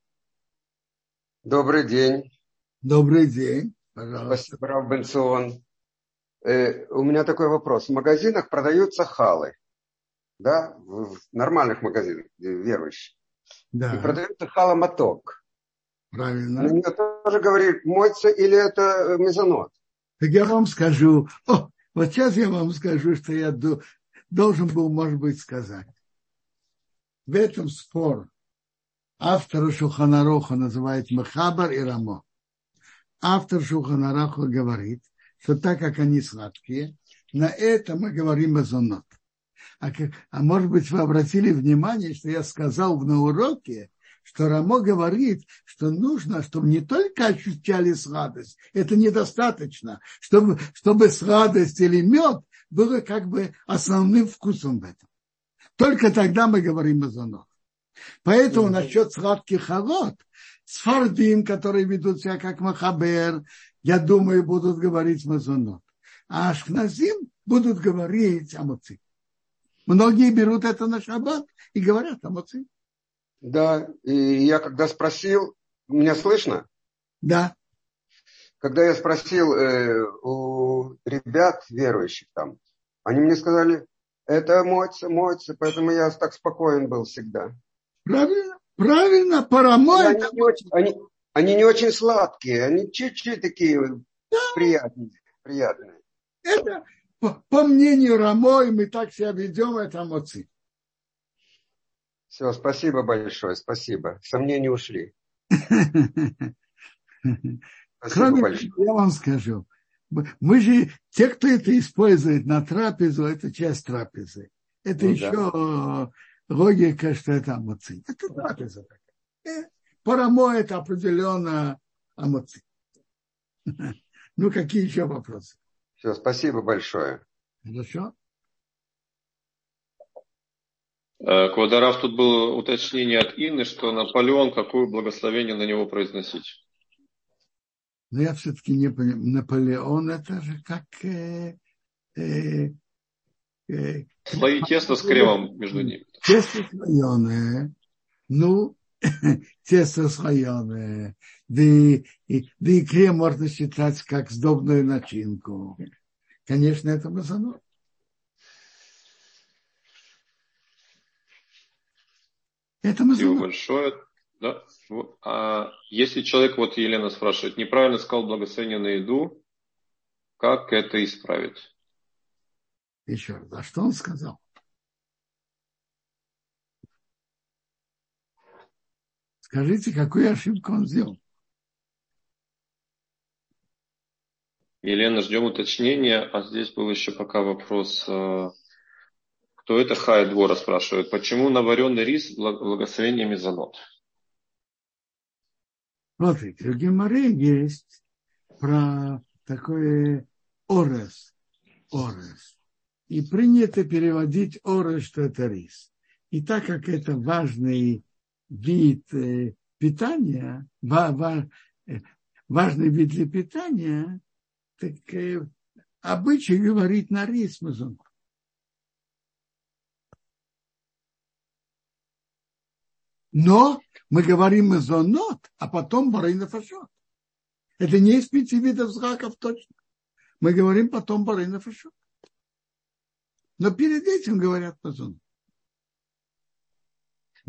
D: Добрый день.
A: Добрый день. Пожалуйста.
D: Спасибо, Рав Бенцион. Э, у меня такой вопрос. В магазинах продаются халы. Да, в нормальных магазинах, верующих. Да. И продается халомоток.
A: Правильно.
D: На меня тоже говорит, моется или это мезонот?
A: Так я вам скажу. О, вот сейчас я вам скажу, что я должен был, может быть, сказать. В этом спор автора Шуханароха называют Махабар и Рамо. Автор Шуханароха говорит, что так как они сладкие, на это мы говорим мазонот. А, как, а может быть, вы обратили внимание, что я сказал на уроке, что Рамо говорит, что нужно, чтобы не только ощущали сладость, это недостаточно, чтобы, чтобы сладость или мед было как бы основным вкусом в этом. Только тогда мы говорим о зонах. Поэтому насчет сладких холод, сфардим, которые ведут себя как махабер, я думаю, будут говорить мазонот. А ашкназим будут говорить амоци. Многие берут это на шаббат и говорят амоци.
D: Да, и я когда спросил, меня слышно?
A: Да.
D: Когда я спросил э, у ребят верующих там, они мне сказали, это моется, моется, поэтому я так спокоен был всегда.
A: Правильно, правильно, парамой.
D: Они, они, они не очень сладкие, они чуть-чуть такие да. приятные, приятные.
A: Это, по, по мнению Рамой, мы так себя ведем, это моцы.
D: Все, спасибо большое, спасибо. Сомнения ушли. <laughs>
A: Кроме большое. я вам скажу, мы же, те, кто это использует на трапезу, это часть трапезы. Это ну, еще да. логика, что это амоци. Это трапеза такая. Э, Парамо это определенно амоци. Ну, какие еще вопросы?
D: Все, спасибо большое.
A: Хорошо.
B: Э, Квадорав, тут было уточнение от Инны, что Наполеон, какое благословение на него произносить?
A: Но я все-таки не понимаю. Наполеон это же как... Э, э,
B: э, Слои теста с кремом между ними.
A: Тесто слоеное. Ну, <laughs> тесто слоеное. Да и, и, да и крем можно считать как сдобную начинку. Конечно, это мазанот. Это мы
B: Спасибо большое. Да. А если человек, вот Елена спрашивает, неправильно сказал благословение на еду, как это исправить?
A: Еще раз, а что он сказал? Скажите, какую ошибку он сделал?
B: Елена, ждем уточнения. А здесь был еще пока вопрос э, кто это Хай Двора спрашивает, почему наваренный рис благословение мезонот?
A: Смотрите, в Геморе есть про такое орес, орес. И принято переводить орес, что это рис. И так как это важный вид э, питания, э, важный вид для питания, так э, обычай говорить на рис мазонот. Но мы говорим мезонот, а потом барейна фашот. Это не из пяти видов зраков точно. Мы говорим потом барейна фашот. Но перед этим говорят мазонот.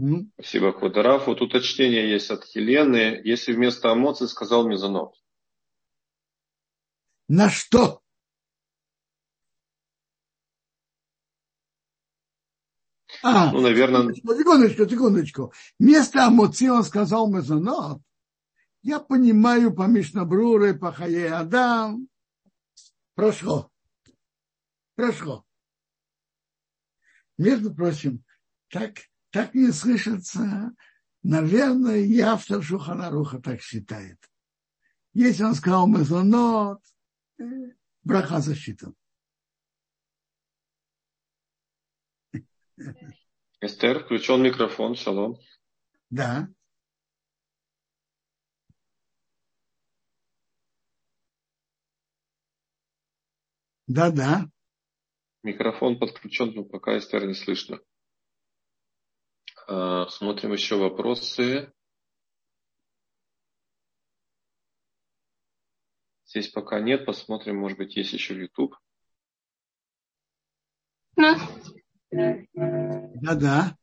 B: Ну. Спасибо, Квадраф. Вот уточнение есть от Елены. Если вместо эмоций сказал мезонот.
A: На что? А, ну, наверное... Секундочку, секундочку. Вместо Амоци он сказал мезонот. Я понимаю по Мишнабруре, по Хае Адам. Прошло. Прошло. Между прочим, так, так не слышится. Наверное, и автор Шуханаруха так считает. Если он сказал мезонот, э, браха засчитан.
B: Эстер, включен микрофон, шалом.
A: Да. Да, да.
B: Микрофон подключен, но пока Эстер не слышно. А, смотрим еще вопросы. Здесь пока нет, посмотрим, может быть, есть еще YouTube.
A: Да. Да-да.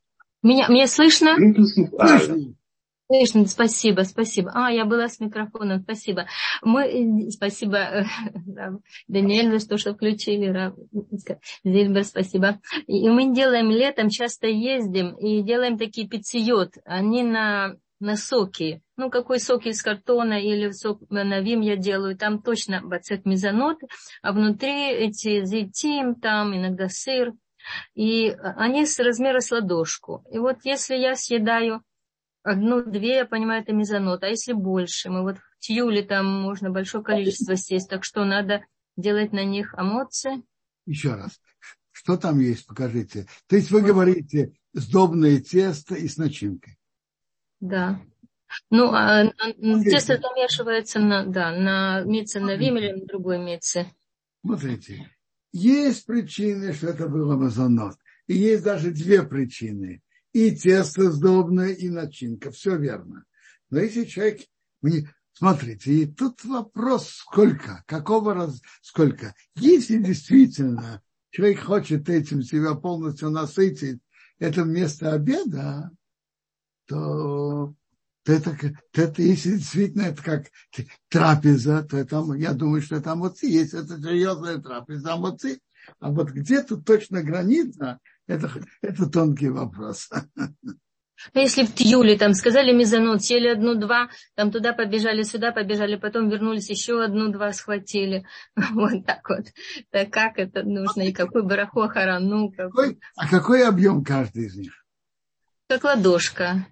E: Меня, меня слышно? Слышно. Слышно, спасибо, спасибо. А, я была с микрофоном, спасибо. Мы, спасибо, <laughs> Даниэль, за то, что включили. Зильбер, спасибо. И мы делаем летом, часто ездим и делаем такие пиццеет. Они на, на соки. Ну, какой сок из картона или сок на вим я делаю, там точно бацет мезонот, а внутри эти зетим, там иногда сыр. И они с размера с ладошку. И вот если я съедаю одну-две, я понимаю, это мезонот. А если больше? Мы вот в тюле там можно большое количество съесть, так что надо делать на них эмоции.
A: Еще раз. Что там есть, покажите. То есть вы говорите сдобное тесто и с начинкой.
E: Да. Ну, а, а тесто замешивается на, да, на мице на вим или на другой мице.
A: Смотрите, есть причины, что это было мазонот. И есть даже две причины и тесто сдобное, и начинка. Все верно. Но если человек... Мне, смотрите, и тут вопрос сколько, какого раз, сколько. Если действительно человек хочет этим себя полностью насытить, это вместо обеда, то, то, это, то это, если действительно это как трапеза, то это, я думаю, что это амоци. Если это серьезная трапеза, амоци. А вот где тут точно граница, это, это тонкий вопрос.
E: А если в Тюле там сказали мезонот, съели одну-два, там туда побежали, сюда побежали, потом вернулись, еще одну-два схватили. <laughs> Вот так вот. Так как это нужно? И какой барахо харану?
A: Какой, а какой объем каждый из них?
E: Как ладошка.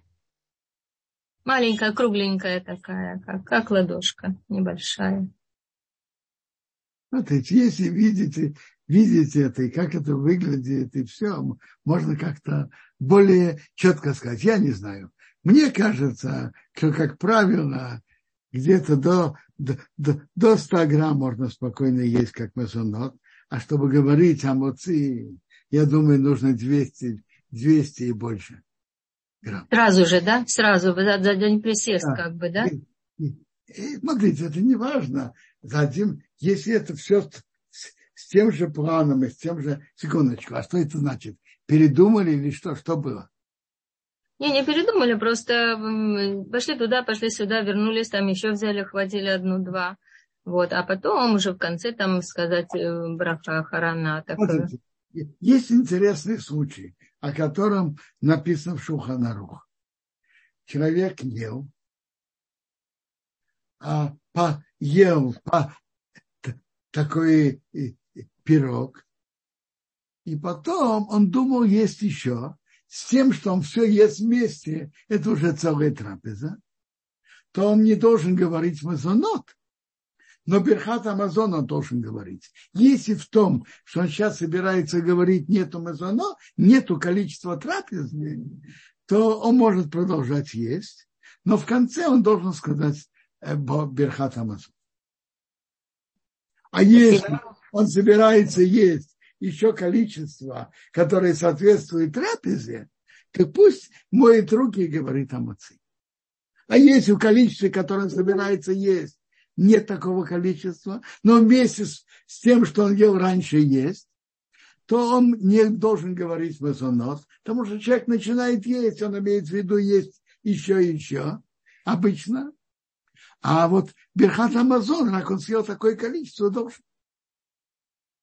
E: Маленькая, кругленькая такая, как, как ладошка, небольшая.
A: Смотрите, если видите, видите это и как это выглядит, и все, можно как-то более четко сказать. Я не знаю. Мне кажется, что, как правило, где-то до, до, до 100 грамм можно спокойно есть, как масонот. А чтобы говорить о моци, я думаю, нужно 200, 200 и больше
E: грамм. Сразу же, да? Сразу, за, за день присест, да. как бы, да? И,
A: и, и, смотрите, это не важно. За один, если это все с тем же планом и с тем же... Секундочку, а что это значит? Передумали или что? Что было?
E: Не, не передумали, просто пошли туда, пошли сюда, вернулись, там еще взяли, хватили одну-два. Вот, а потом уже в конце там сказать э, браха харана. Так... Смотрите,
A: есть интересный случай, о котором написано в Шуханарух. Человек ел, а по, ел по, такой пирог. И потом он думал есть еще, с тем, что он все ест вместе, это уже целая трапеза, то он не должен говорить мазонот, но Берхат Амазон он должен говорить. Если в том, что он сейчас собирается говорить нету мазоно, нету количества трапез, то он может продолжать есть, но в конце он должен сказать э, Берхат Амазон. А если он собирается есть еще количество, которое соответствует трапезе, то пусть моет руки и говорит о маце. А если в количестве, которое он собирается есть, нет такого количества, но вместе с, с тем, что он ел раньше, есть, то он не должен говорить мазонос, потому что человек начинает есть, он имеет в виду есть еще и еще, обычно. А вот Берхат Амазон, как он съел такое количество, должен.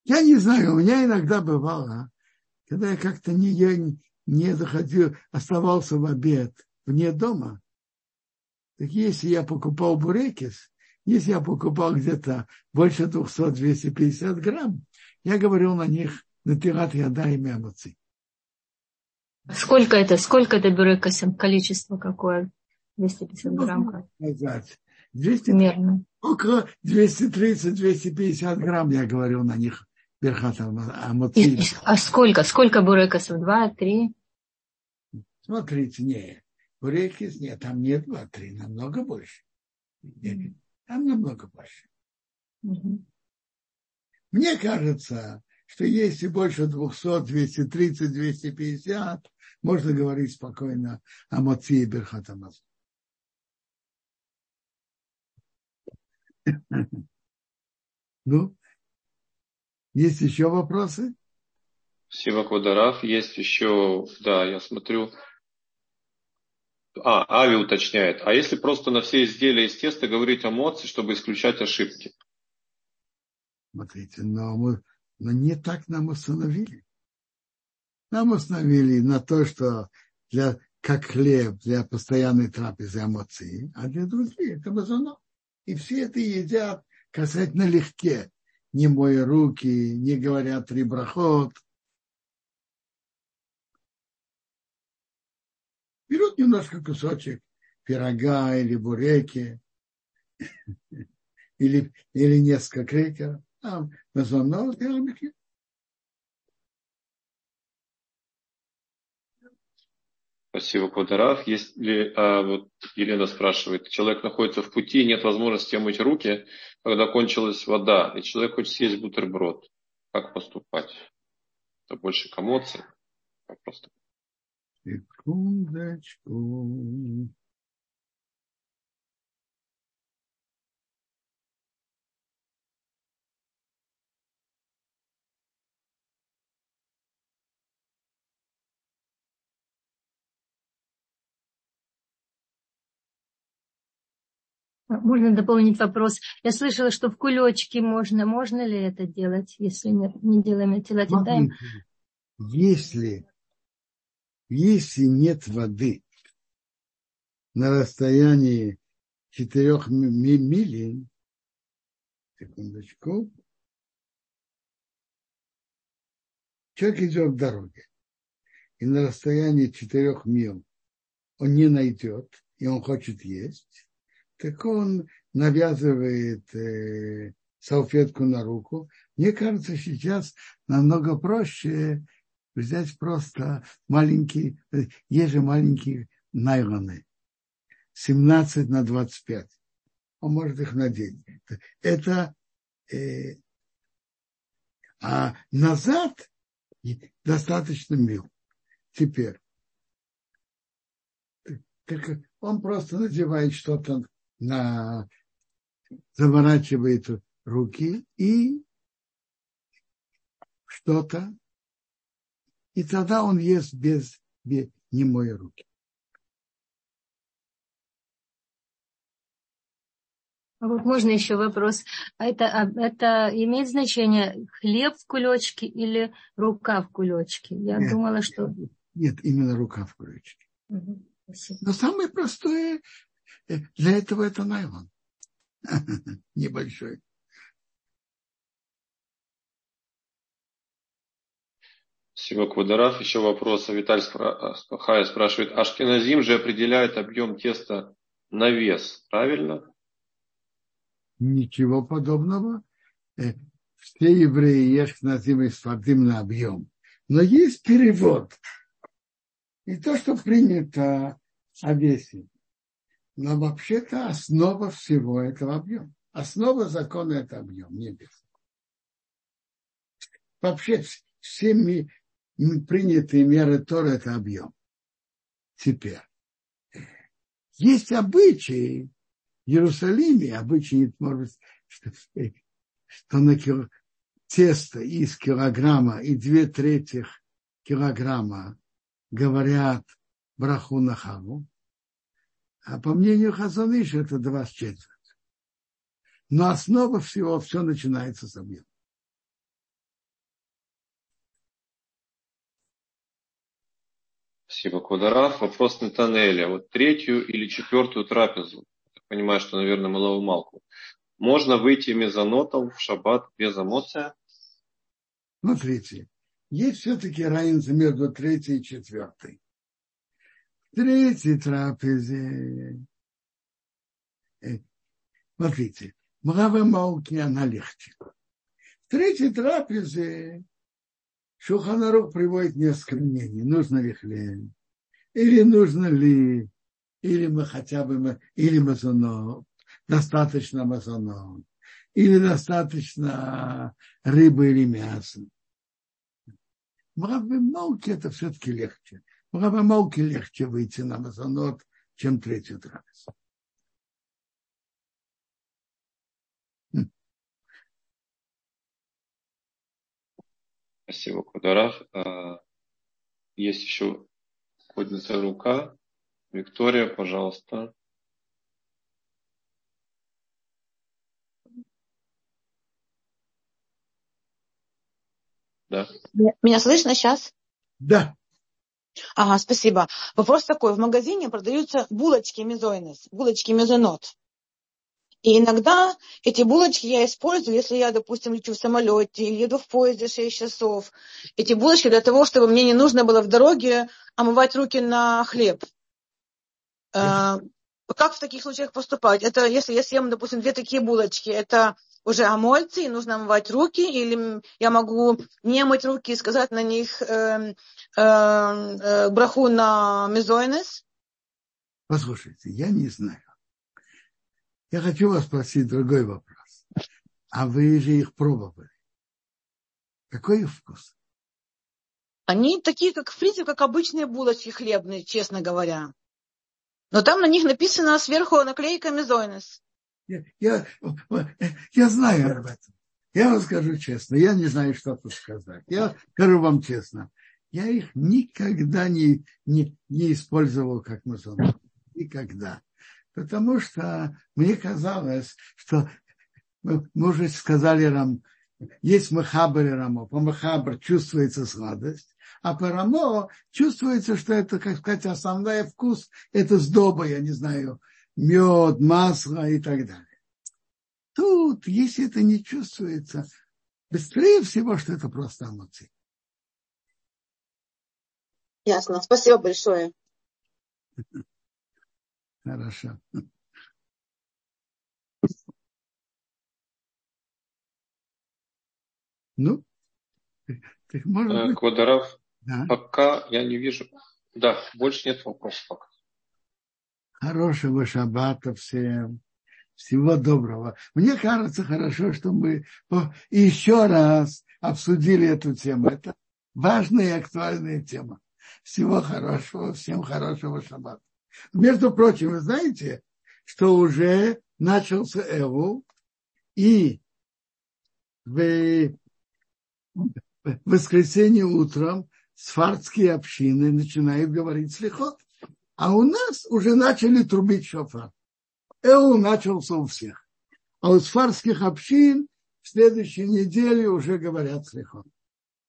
A: Я не знаю, у меня иногда бывало, когда я как-то не, я не заходил, оставался в обед вне дома, так если я покупал бурекис, если я покупал где-то больше 200-250 грамм, я говорил на них на натират яда и мямуцы.
E: Сколько это? Сколько это бюрекасим? Количество какое? 250 грамм?
A: Сказать. 200, Мерно. Около 230-250 грамм я говорил на них Берхат Амуци.
E: А сколько? Сколько бурекасов? Два, три?
A: Смотрите, не. Бурекис нет, там нет два, три, намного больше. Там намного больше. Угу. Мне кажется, что если больше 200, 230, 250, можно говорить спокойно о Моци и Берхатамаз. <laughs> Ну, есть еще вопросы?
B: Спасибо, Квадараф. Есть еще, да, я смотрю. А, Ави уточняет. А если просто на все изделия из теста говорить о моции, чтобы исключать ошибки?
A: Смотрите, но, мы, но не так нам установили. Нам установили на то, что для, как хлеб для постоянной трапезы эмоции, а для других это мазоно. И все это едят касательно легке, не моя руки, не говорят три брахот. Берут немножко кусочек пирога или буреки, <laughs> или, или несколько крекеров, а мазонот и ламихи.
B: Спасибо, Квадраф. Если, а, вот Елена спрашивает, человек находится в пути, нет возможности мыть руки, когда кончилась вода, и человек хочет съесть бутерброд. Как поступать? Это больше к эмоциям? Просто.
A: Секундочку.
E: Можно дополнить вопрос. Я слышала, что в кулечке можно. Можно ли это делать, если нет, не делаем этилатидаем?
A: Если, если нет воды на расстоянии четырех миль, секундочку, человек идет в дороге, и на расстоянии четырех мил он не найдет, и он хочет есть, так он навязывает э, салфетку на руку. Мне кажется, сейчас намного проще взять просто маленькие, э, есть же маленькие найлоны, 17 на 25. Он может их надеть. Это э, а назад достаточно мил. Теперь. Так он просто надевает что-то на, заворачивает руки и что-то, и тогда он ест без, без не моя руки.
E: А вот можно еще вопрос. А это, а это имеет значение хлеб в кулечке или рука в кулечке? Я нет, думала, что...
A: Нет, именно рука в кулечке. Угу, Но самое простое для этого это найлон. <laughs> Небольшой.
B: Спасибо, Квадорав. Еще вопрос. Виталь Хая спрашивает. Ашкеназим же определяет объем теста на вес, правильно?
A: Ничего подобного. Э, все евреи Ешкназим и Сфардим на объем. Но есть перевод. И то, что принято о весе. Но вообще-то основа всего этого объем. Основа закона это объем, не вес. Вообще все ми, принятые меры Тора это объем. Теперь. Есть обычаи в Иерусалиме, обычаи, может быть, что, что на, кило, теста из килограмма и две трети килограмма говорят браху на хаву, а по мнению Хазаныша это два с четверть. Но основа всего, все начинается с объема.
B: Спасибо, Квадараф. Вопрос Натанеля. Вот третью или четвертую трапезу, я понимаю, что, наверное, малого малку, можно выйти мезонотом в шаббат без эмоция?
A: Смотрите, есть все-таки разница между третьей и четвертой. Третьей трапезе, э, смотрите, Мгава Мауки, она легче. В третьей трапезе Шуханарух приводит несколько мнений. Нужно ли хлеб? Или нужно ли, или мы хотя бы, или мазонот, достаточно мазонот, или достаточно рыбы или мяса. В Малке это все-таки легче. В Малке легче выйти на мазонот, чем третью трапезу.
B: Спасибо, Кударах. А, есть еще поднятая рука. Виктория, пожалуйста.
F: Да. Меня слышно сейчас?
A: Да.
F: Ага, спасибо. Вопрос такой. В магазине продаются булочки мезойнес, булочки мезонот. И иногда эти булочки я использую, если я, допустим, лечу в самолете или еду в поезде 6 часов. Эти булочки для того, чтобы мне не нужно было в дороге омывать руки на хлеб. Э, как в таких случаях поступать? Это если я съем, допустим, две такие булочки, это уже омольцы, и нужно омывать руки, или я могу не мыть руки и сказать на них э, э, э, браху на мезойнес?
A: Послушайте, я не знаю. Я хочу вас спросить другой вопрос. А вы же их пробовали. Какой их вкус?
F: Они такие, как в принципе, как обычные булочки хлебные, честно говоря. Но там на них написано сверху наклейка Мезойнес.
A: Я, я, я знаю об этом. Я вам скажу честно, я не знаю, что тут сказать. Я скажу вам честно, я их никогда не, не, не использовал как мазон. Никогда потому что мне казалось, что мы, мы уже сказали нам, есть махабр и рамо. По махабр чувствуется сладость, а по рамо чувствуется, что это, как сказать, основной вкус, это сдоба, я не знаю, мед, масло и так далее. Тут, если это не чувствуется, быстрее всего, что это просто эмоции.
F: Ясно. Спасибо большое. <laughs>
A: Хорошо. Ну,
B: так может э, быть... Квадоров, да? пока я не вижу. Да, больше нет вопросов пока.
A: Хорошего шаббата всем. Всего доброго. Мне кажется хорошо, что мы еще раз обсудили эту тему. Это важная и актуальная тема. Всего хорошего, всем хорошего шаббата. Между прочим, вы знаете, что уже начался Эву, и в воскресенье утром сфардские общины начинают говорить слихот. А у нас уже начали трубить шофар. Эу начался у всех. А у сфардских общин в следующей неделе уже говорят слихот.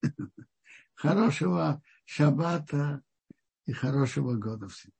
A: <laughs> Хорошего шаббата и хорошего года всем.